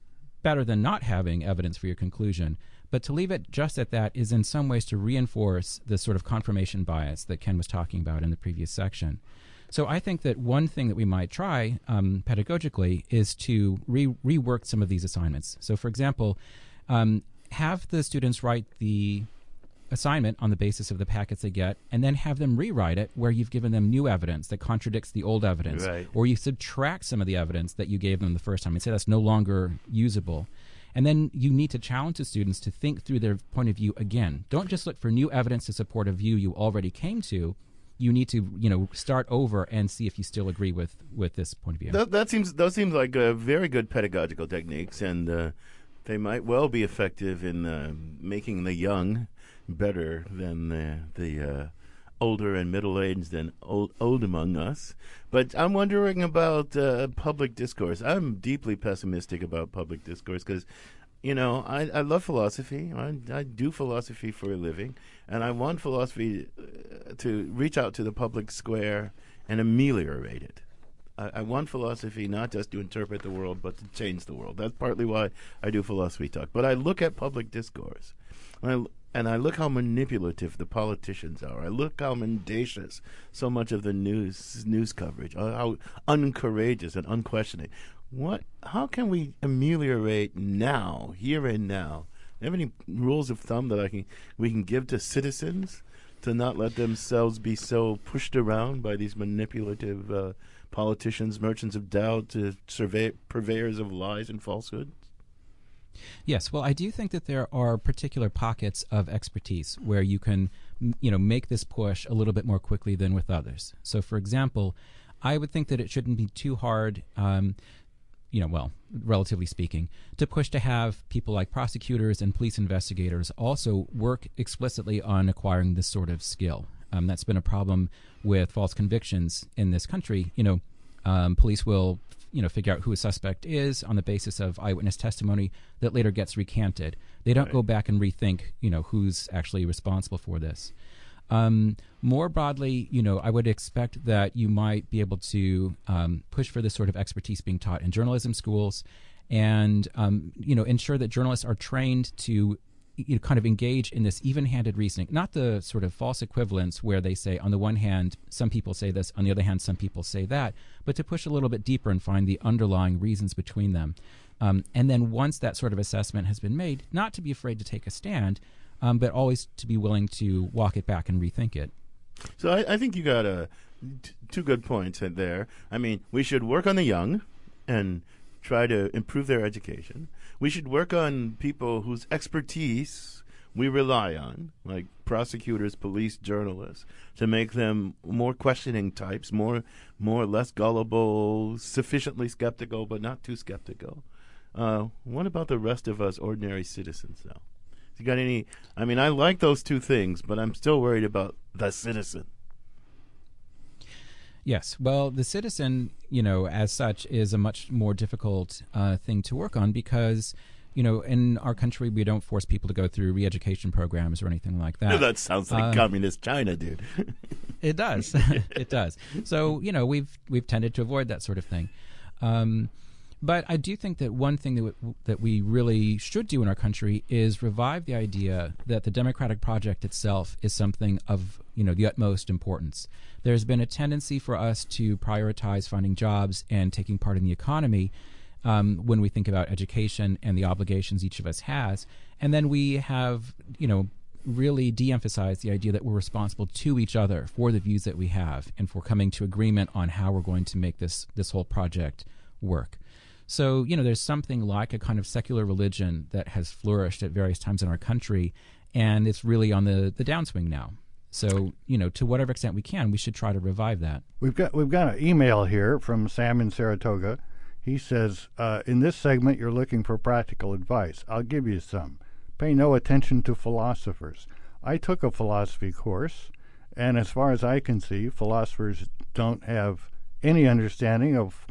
better than not having evidence for your conclusion. But to leave it just at that is in some ways to reinforce the sort of confirmation bias that Ken was talking about in the previous section. So I think that one thing that we might try um, pedagogically is to re- rework some of these assignments. So, for example, um, have the students write the assignment on the basis of the packets they get, and then have them rewrite it where you've given them new evidence that contradicts the old evidence,
Right.
or you subtract some of the evidence that you gave them the first time and say that's no longer usable. And then you need to challenge the students to think through their point of view again. Don't just look for new evidence to support a view you already came to. You need to, you know, start over and see if you still agree with with this point of view.
That, that seems those seems like very good pedagogical techniques, and uh, they might well be effective in uh, making the young better than the, the uh, older and middle aged and old, old among us. But I'm wondering about uh, public discourse. I'm deeply pessimistic about public discourse because. You know, I, I love philosophy. I, I do philosophy for a living, and I want philosophy uh, to reach out to the public square and ameliorate it. I, I want philosophy not just to interpret the world, but to change the world. That's partly why I do philosophy talk. But I look at public discourse, and I, and I look how manipulative the politicians are. I look how mendacious so much of the news news coverage, uh, how uncourageous and unquestioning. What? How can we ameliorate now, here and now? You have any rules of thumb that I can we can give to citizens to not let themselves be so pushed around by these manipulative uh, politicians, merchants of doubt, uh, survey, purveyors of lies and falsehoods?
Yes, well, I do think that there are particular pockets of expertise where you can, you know, make this push a little bit more quickly than with others. So, for example, I would think that it shouldn't be too hard, um, you know, well, relatively speaking, to push to have people like prosecutors and police investigators also work explicitly on acquiring this sort of skill. Um, that's been a problem with false convictions in this country. You know, um, police will you know figure out who a suspect is on the basis of eyewitness testimony that later gets recanted. They don't go back and rethink you know who's actually responsible for this. Um, more broadly, you know, I would expect that you might be able to um, push for this sort of expertise being taught in journalism schools, and um, you know, ensure that journalists are trained to you know, kind of engage in this even-handed reasoning, not the sort of false equivalence where they say, on the one hand, some people say this, on the other hand, some people say that, but to push a little bit deeper and find the underlying reasons between them. Um, and then once that sort of assessment has been made, not to be afraid to take a stand, um, but always to be willing to walk it back and rethink it.
So I, I think you got a, t- two good points in there. I mean, we should work on the young and try to improve their education. We should work on people whose expertise we rely on, like prosecutors, police, journalists, to make them more questioning types, more more less gullible, sufficiently skeptical, but not too skeptical. Uh, what about the rest of us ordinary citizens, though? You got any? I mean, I like those two things, but I'm still worried about the citizen.
Yes. Well, the citizen, you know, as such, is a much more difficult uh, thing to work on because, you know, in our country, we don't force people to go through re education programs or anything like that. [LAUGHS]
that sounds like
Um,
communist China, dude. [LAUGHS]
It does. [LAUGHS] it does. So you know we've we've tended to avoid that sort of thing. Um, but I do think that one thing that that we really should do in our country is revive the idea that the democratic project itself is something of you know the utmost importance. There's been a tendency for us to prioritize finding jobs and taking part in the economy um, when we think about education and the obligations each of us has, and then we have you know really de-emphasize the idea that we're responsible to each other for the views that we have and for coming to agreement on how we're going to make this this whole project work. So, you know, there's something like a kind of secular religion that has flourished at various times in our country, and it's really on the, the downswing now. So, you know, to whatever extent we can, we should try to revive that.
We've got we've got an email here from Sam in Saratoga. He says, uh, "In this segment, you're looking for practical advice. I'll give you some. Pay no attention to philosophers. I took a philosophy course, and as far as I can see, philosophers don't have any understanding of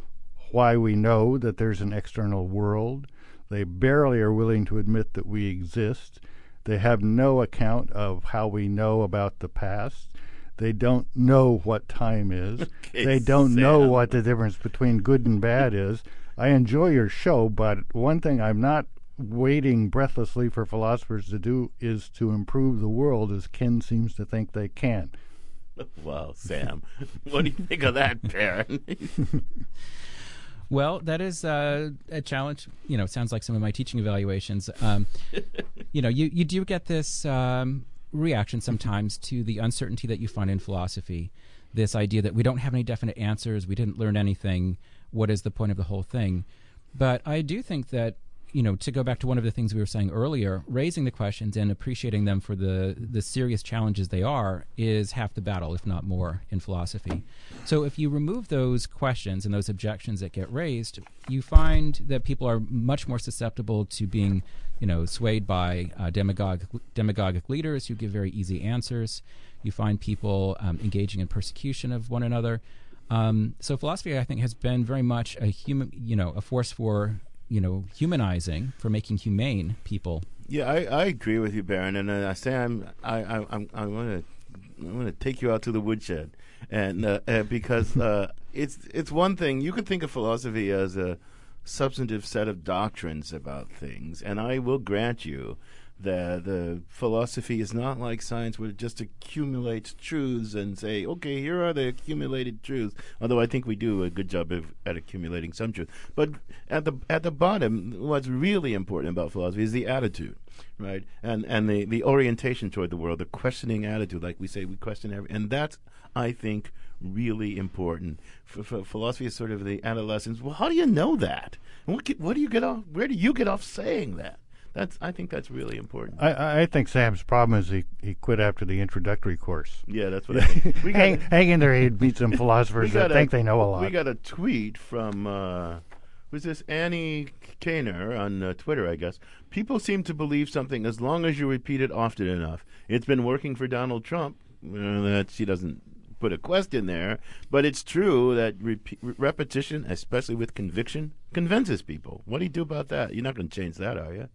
why we know that there's an external world. They barely are willing to admit that we exist. They have no account of how we know about the past. They don't know what time is. [LAUGHS]
Okay,
they don't know what the difference between good and bad is. I enjoy your show, but one thing I'm not waiting breathlessly for philosophers to do is to improve the world as Ken seems to think they can. [LAUGHS]
Wow, Sam. [LAUGHS] what do you think of that, Baron?
Well, that is uh, a challenge. You know, sounds like some of my teaching evaluations. Um, [LAUGHS] you know, you, you do get this um, reaction sometimes to the uncertainty that you find in philosophy. This idea that we don't have any definite answers, we didn't learn anything. What is the point of the whole thing? But I do think that you know, to go back to one of the things we were saying earlier, raising the questions and appreciating them for the the serious challenges they are is half the battle, if not more, in philosophy. So if you remove those questions and those objections that get raised, you find that people are much more susceptible to being, you know, swayed by uh, demagogue demagogic leaders who give very easy answers. You find people um, engaging in persecution of one another. Um, so philosophy, I think, has been very much a human, you know, a force for you know, humanizing, for making humane people.
Yeah, I, I agree with you, Baron. And uh, say I'm I I'm, I want to I want to take you out to the woodshed, and uh, uh, because [LAUGHS] uh, it's it's one thing you could think of philosophy as a substantive set of doctrines about things, and I will grant you that the philosophy is not like science where it just accumulates truths and say, okay, here are the accumulated truths. Although I think we do a good job of at accumulating some truth. But at the at the bottom, what's really important about philosophy is the attitude, right? And and the, the orientation toward the world, the questioning attitude, like we say, we question every, and that's I think really important. F- f- philosophy is sort of the adolescence. Well, how do you know that? What what do you get off? Where do you get off saying that? That's I think that's really important.
I, I think Sam's problem is he, he quit after the introductory course.
Yeah, that's what I [LAUGHS] think. We
hang, hang in there, he'd meet some philosophers [LAUGHS] that
got
think they know a lot.
We got a tweet from uh, was this Annie Kaner on uh, Twitter, I guess. People seem to believe something as long as you repeat it often enough. It's been working for Donald Trump. Uh, that she doesn't put a question there, but it's true that repe- repetition, especially with conviction, convinces people. What do you do about that? You're not going to change that, are you?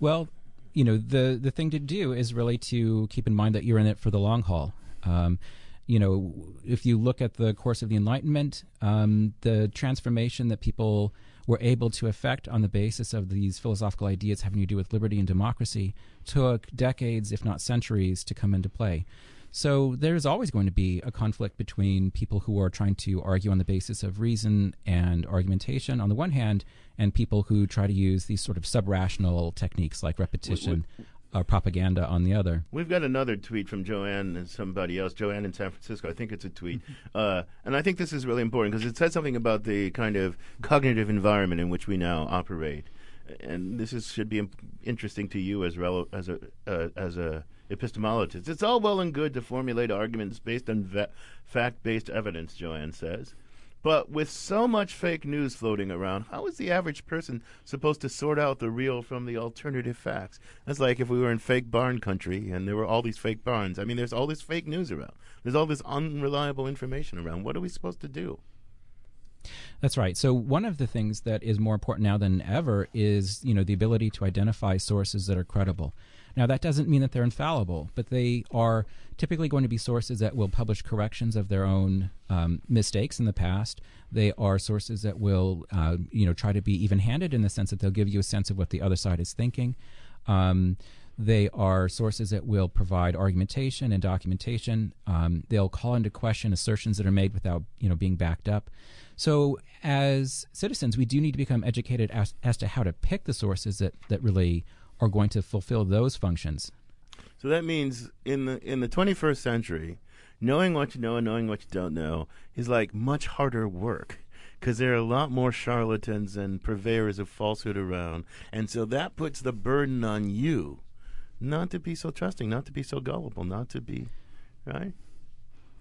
Well, you know, the the thing to do is really to keep in mind that you're in it for the long haul. Um, you know, if you look at the course of the Enlightenment, um, the transformation that people were able to effect on the basis of these philosophical ideas having to do with liberty and democracy took decades, if not centuries, to come into play. So there's always going to be a conflict between people who are trying to argue on the basis of reason and argumentation on the one hand, and people who try to use these sort of sub-rational techniques like repetition or propaganda on the other.
We've got another tweet from Joanne and somebody else. Joanne in San Francisco. I think it's a tweet. [LAUGHS] Uh, and I think this is really important because it says something about the kind of cognitive environment in which we now operate. And this is, should be interesting to you as, rel- as a uh, as a epistemologist. It's all well and good to formulate arguments based on va- fact-based evidence, Joanne says. But with so much fake news floating around, how is the average person supposed to sort out the real from the alternative facts? That's like if we were in fake barn country and there were all these fake barns. I mean, there's all this fake news around. There's all this unreliable information around. What are we supposed to do?
That's right. So one of the things that is more important now than ever is, you know, the ability to identify sources that are credible. Now that doesn't mean that they're infallible, but they are typically going to be sources that will publish corrections of their own um, mistakes in the past. They are sources that will, uh, you know, try to be even-handed in the sense that they'll give you a sense of what the other side is thinking. Um, they are sources that will provide argumentation and documentation. Um, they'll call into question assertions that are made without, you know, being backed up. So, as citizens, we do need to become educated as, as to how to pick the sources that, that really are going to fulfill those functions.
So that means in the in the 21st century, knowing what you know and knowing what you don't know is like much harder work because there are a lot more charlatans and purveyors of falsehood around, and so that puts the burden on you not to be so trusting, not to be so gullible, not to be right.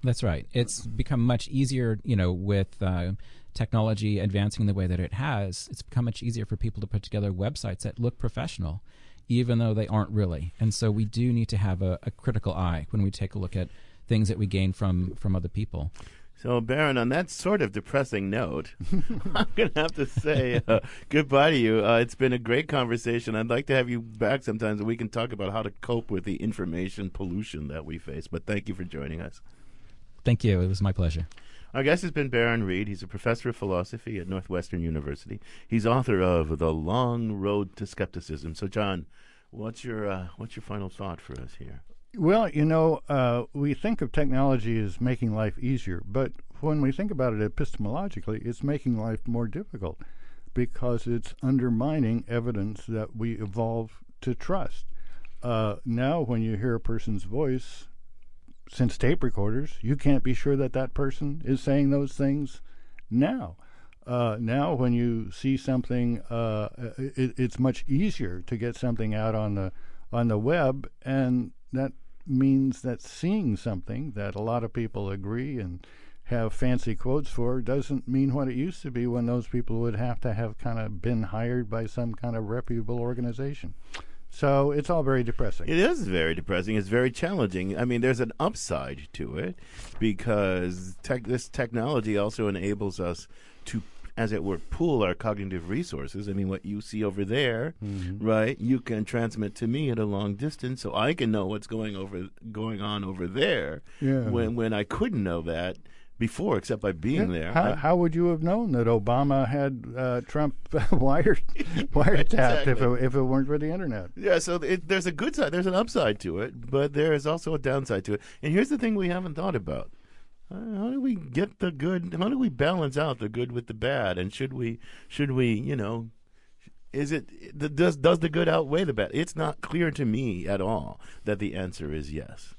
That's right. It's become much easier, you know, with uh, technology advancing the way that it has. It's become much easier for people to put together websites that look professional, even though they aren't really. And so we do need to have a, a critical eye when we take a look at things that we gain from from other people.
So, Baron, on that sort of depressing note, [LAUGHS] I'm going to have to say uh, goodbye to you. Uh, it's been a great conversation. I'd like to have you back sometimes and we can talk about how to cope with the information pollution that we face. But thank you for joining us.
Thank you. It was my pleasure.
Our guest has been Baron Reed. He's a professor of philosophy at Northwestern University. He's author of The Long Road to Skepticism. So, John, what's your uh, what's your final thought for us here?
Well, you know, uh, we think of technology as making life easier, but when we think about it epistemologically, it's making life more difficult because it's undermining evidence that we evolve to trust. Uh, now, when you hear a person's voice, since tape recorders, you can't be sure that that person is saying those things now. Uh, now, when you see something, uh, it, it's much easier to get something out on the on the web, and that means that seeing something that a lot of people agree and have fancy quotes for doesn't mean what it used to be when those people would have to have kind of been hired by some kind of reputable organization. So it's all very depressing.
It is very depressing. It's very challenging. I mean, there's an upside to it because tech, this technology also enables us to, as it were, pool our cognitive resources. I mean, what you see over there,
Mm-hmm.
right? You can transmit to me at a long distance, so I can know what's going over going on over there.
Yeah.
When when I couldn't know that before, except by being
Yeah.
there.
How,
I-
how would you have known that Obama had uh, Trump [LAUGHS] wired [LAUGHS] wiretapped if,
Exactly.
it, if it weren't for the internet?
Yeah, so it, there's a good side, there's an upside to it, but there is also a downside to it. And here's the thing we haven't thought about: Uh, how do we get the good? How do we balance out the good with the bad? And should we, should we, you know, is it does does the good outweigh the bad? It's not clear to me at all that the answer is yes.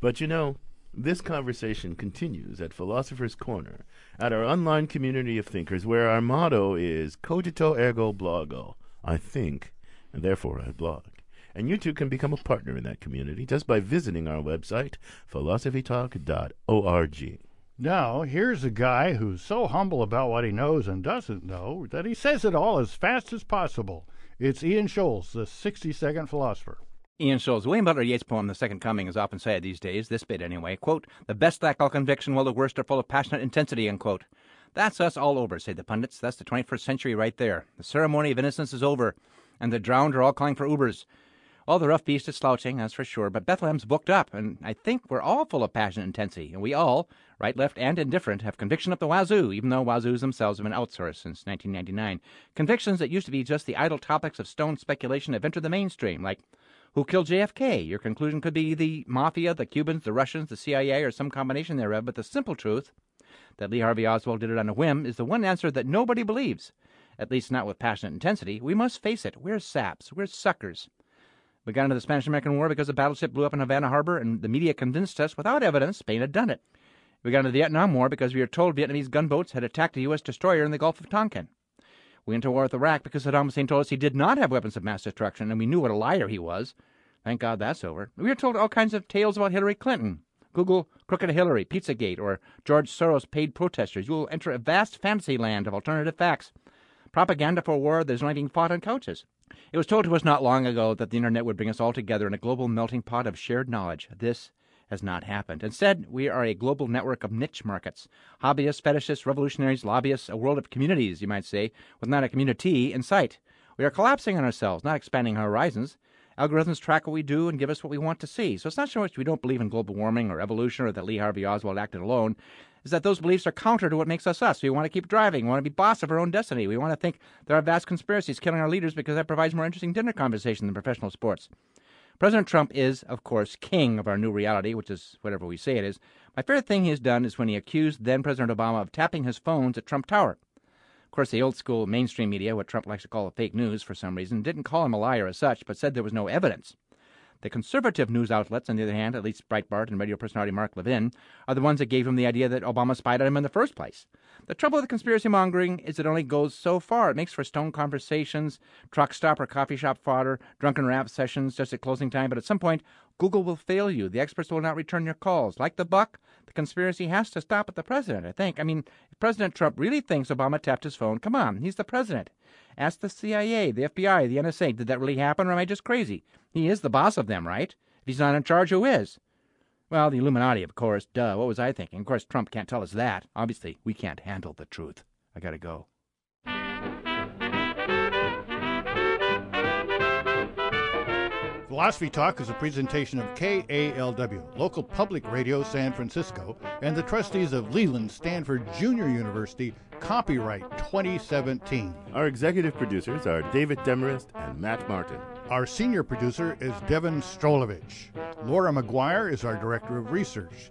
But you know, this conversation continues at Philosopher's Corner, at our online community of thinkers, where our motto is cogito ergo blogo. I think, and therefore I blog. And you too can become a partner in that community just by visiting our website, philosophytalk.org.
Now, here's a guy who's so humble about what he knows and doesn't know that he says it all as fast as possible. It's Ian Shoales, the 60 second philosopher.
Ian Shoales, William Butler Yeats' poem "The Second Coming" is often said these days. This bit, anyway. "Quote: The best lack all conviction, while the worst are full of passionate intensity." Unquote. That's us all over, say the pundits. That's the 21st century right there. The ceremony of innocence is over, and the drowned are all calling for Ubers. All the rough beast is slouching, that's for sure, but Bethlehem's booked up, and I think we're all full of passion and intensity, and we all, right, left, and indifferent, have conviction up the wazoo, even though wazoos themselves have been outsourced since 1999. Convictions that used to be just the idle topics of stone speculation have entered the mainstream, like who killed JFK? Your conclusion could be the mafia, the Cubans, the Russians, the CIA, or some combination thereof, but the simple truth that Lee Harvey Oswald did it on a whim is the one answer that nobody believes, at least not with passionate intensity. We must face it. We're saps. We're suckers. We got into the Spanish American War because a battleship blew up in Havana Harbor and the media convinced us without evidence Spain had done it. We got into the Vietnam War because we were told Vietnamese gunboats had attacked a U.S. destroyer in the Gulf of Tonkin. We went to war with Iraq because Saddam Hussein told us he did not have weapons of mass destruction, and we knew what a liar he was. Thank God that's over. We were told all kinds of tales about Hillary Clinton. Google Crooked Hillary, Pizzagate, or George Soros paid protesters. You will enter a vast fantasy land of alternative facts. Propaganda for war that is not being fought on couches. It was told to us not long ago that the internet would bring us all together in a global melting pot of shared knowledge. This has not happened. Instead, we are a global network of niche markets hobbyists, fetishists, revolutionaries, lobbyists, a world of communities, you might say, with not a community in sight. We are collapsing on ourselves, not expanding our horizons. Algorithms track what we do and give us what we want to see. So it's not so much we don't believe in global warming or evolution or that Lee Harvey Oswald acted alone, is that those beliefs are counter to what makes us us. We want to keep driving. We want to be boss of our own destiny. We want to think there are vast conspiracies killing our leaders because that provides more interesting dinner conversation than professional sports. President Trump is, of course, king of our new reality, which is whatever we say it is. My favorite thing he has done is when he accused then President Obama of tapping his phones at Trump Tower. Of course, the old school mainstream media, what Trump likes to call fake news for some reason, didn't call him a liar as such, but said there was no evidence. The conservative news outlets, on the other hand, at least Breitbart and radio personality Mark Levin, are the ones that gave him the idea that Obama spied on him in the first place. The trouble with conspiracy mongering is it only goes so far. It makes for stone conversations, truck stop or coffee shop fodder, drunken rap sessions just at closing time, but at some point, Google will fail you. The experts will not return your calls. Like the buck, conspiracy has to stop at the president, I think. I mean, if President Trump really thinks Obama tapped his phone, come on, he's the president. Ask the CIA, the FBI, the NSA, did that really happen or am I just crazy? He is the boss of them, right? If he's not in charge, who is? Well, the Illuminati, of course. Duh, what was I thinking? Of course, Trump can't tell us that. Obviously, we can't handle the truth. I gotta go.
Philosophy Talk is a presentation of KALW, local public radio San Francisco, and the trustees of Leland Stanford Junior University, copyright 2017.
Our executive producers are David Demarest and Matt Martin.
Our senior producer is Devon Strolovitch. Laura Maguire is our director of research.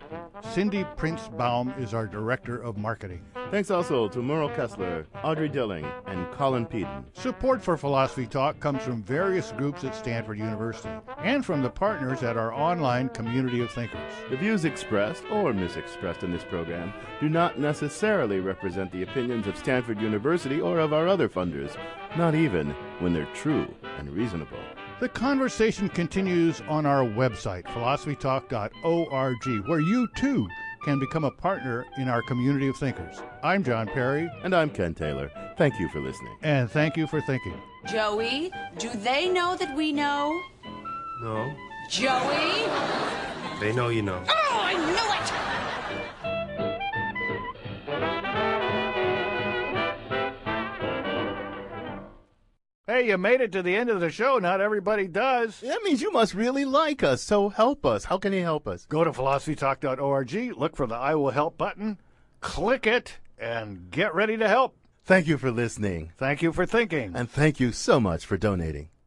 Cindy Prince Baum is our director of marketing.
Thanks also to Merle Kessler, Audrey Dilling, and Colin Peden.
Support for Philosophy Talk comes from various groups at Stanford University and from the partners at our online community of thinkers.
The views expressed or misexpressed in this program do not necessarily represent the opinions of Stanford University or of our other funders, not even when they're true and reasonable.
The conversation continues on our website, philosophytalk.org, where you too can become a partner in our community of thinkers. I'm John Perry.
And I'm Ken Taylor. Thank you for listening.
And thank you for thinking.
Joey, do they know that we know?
No.
Joey?
They know you know.
Oh, I knew it!
Hey, you made it to the end of the show. Not everybody does.
That means you must really like us, so help us. How can you help us?
Go to philosophytalk.org, look for the I Will Help button, click it, and get ready to help.
Thank you for listening.
Thank you for thinking.
And thank you so much for donating.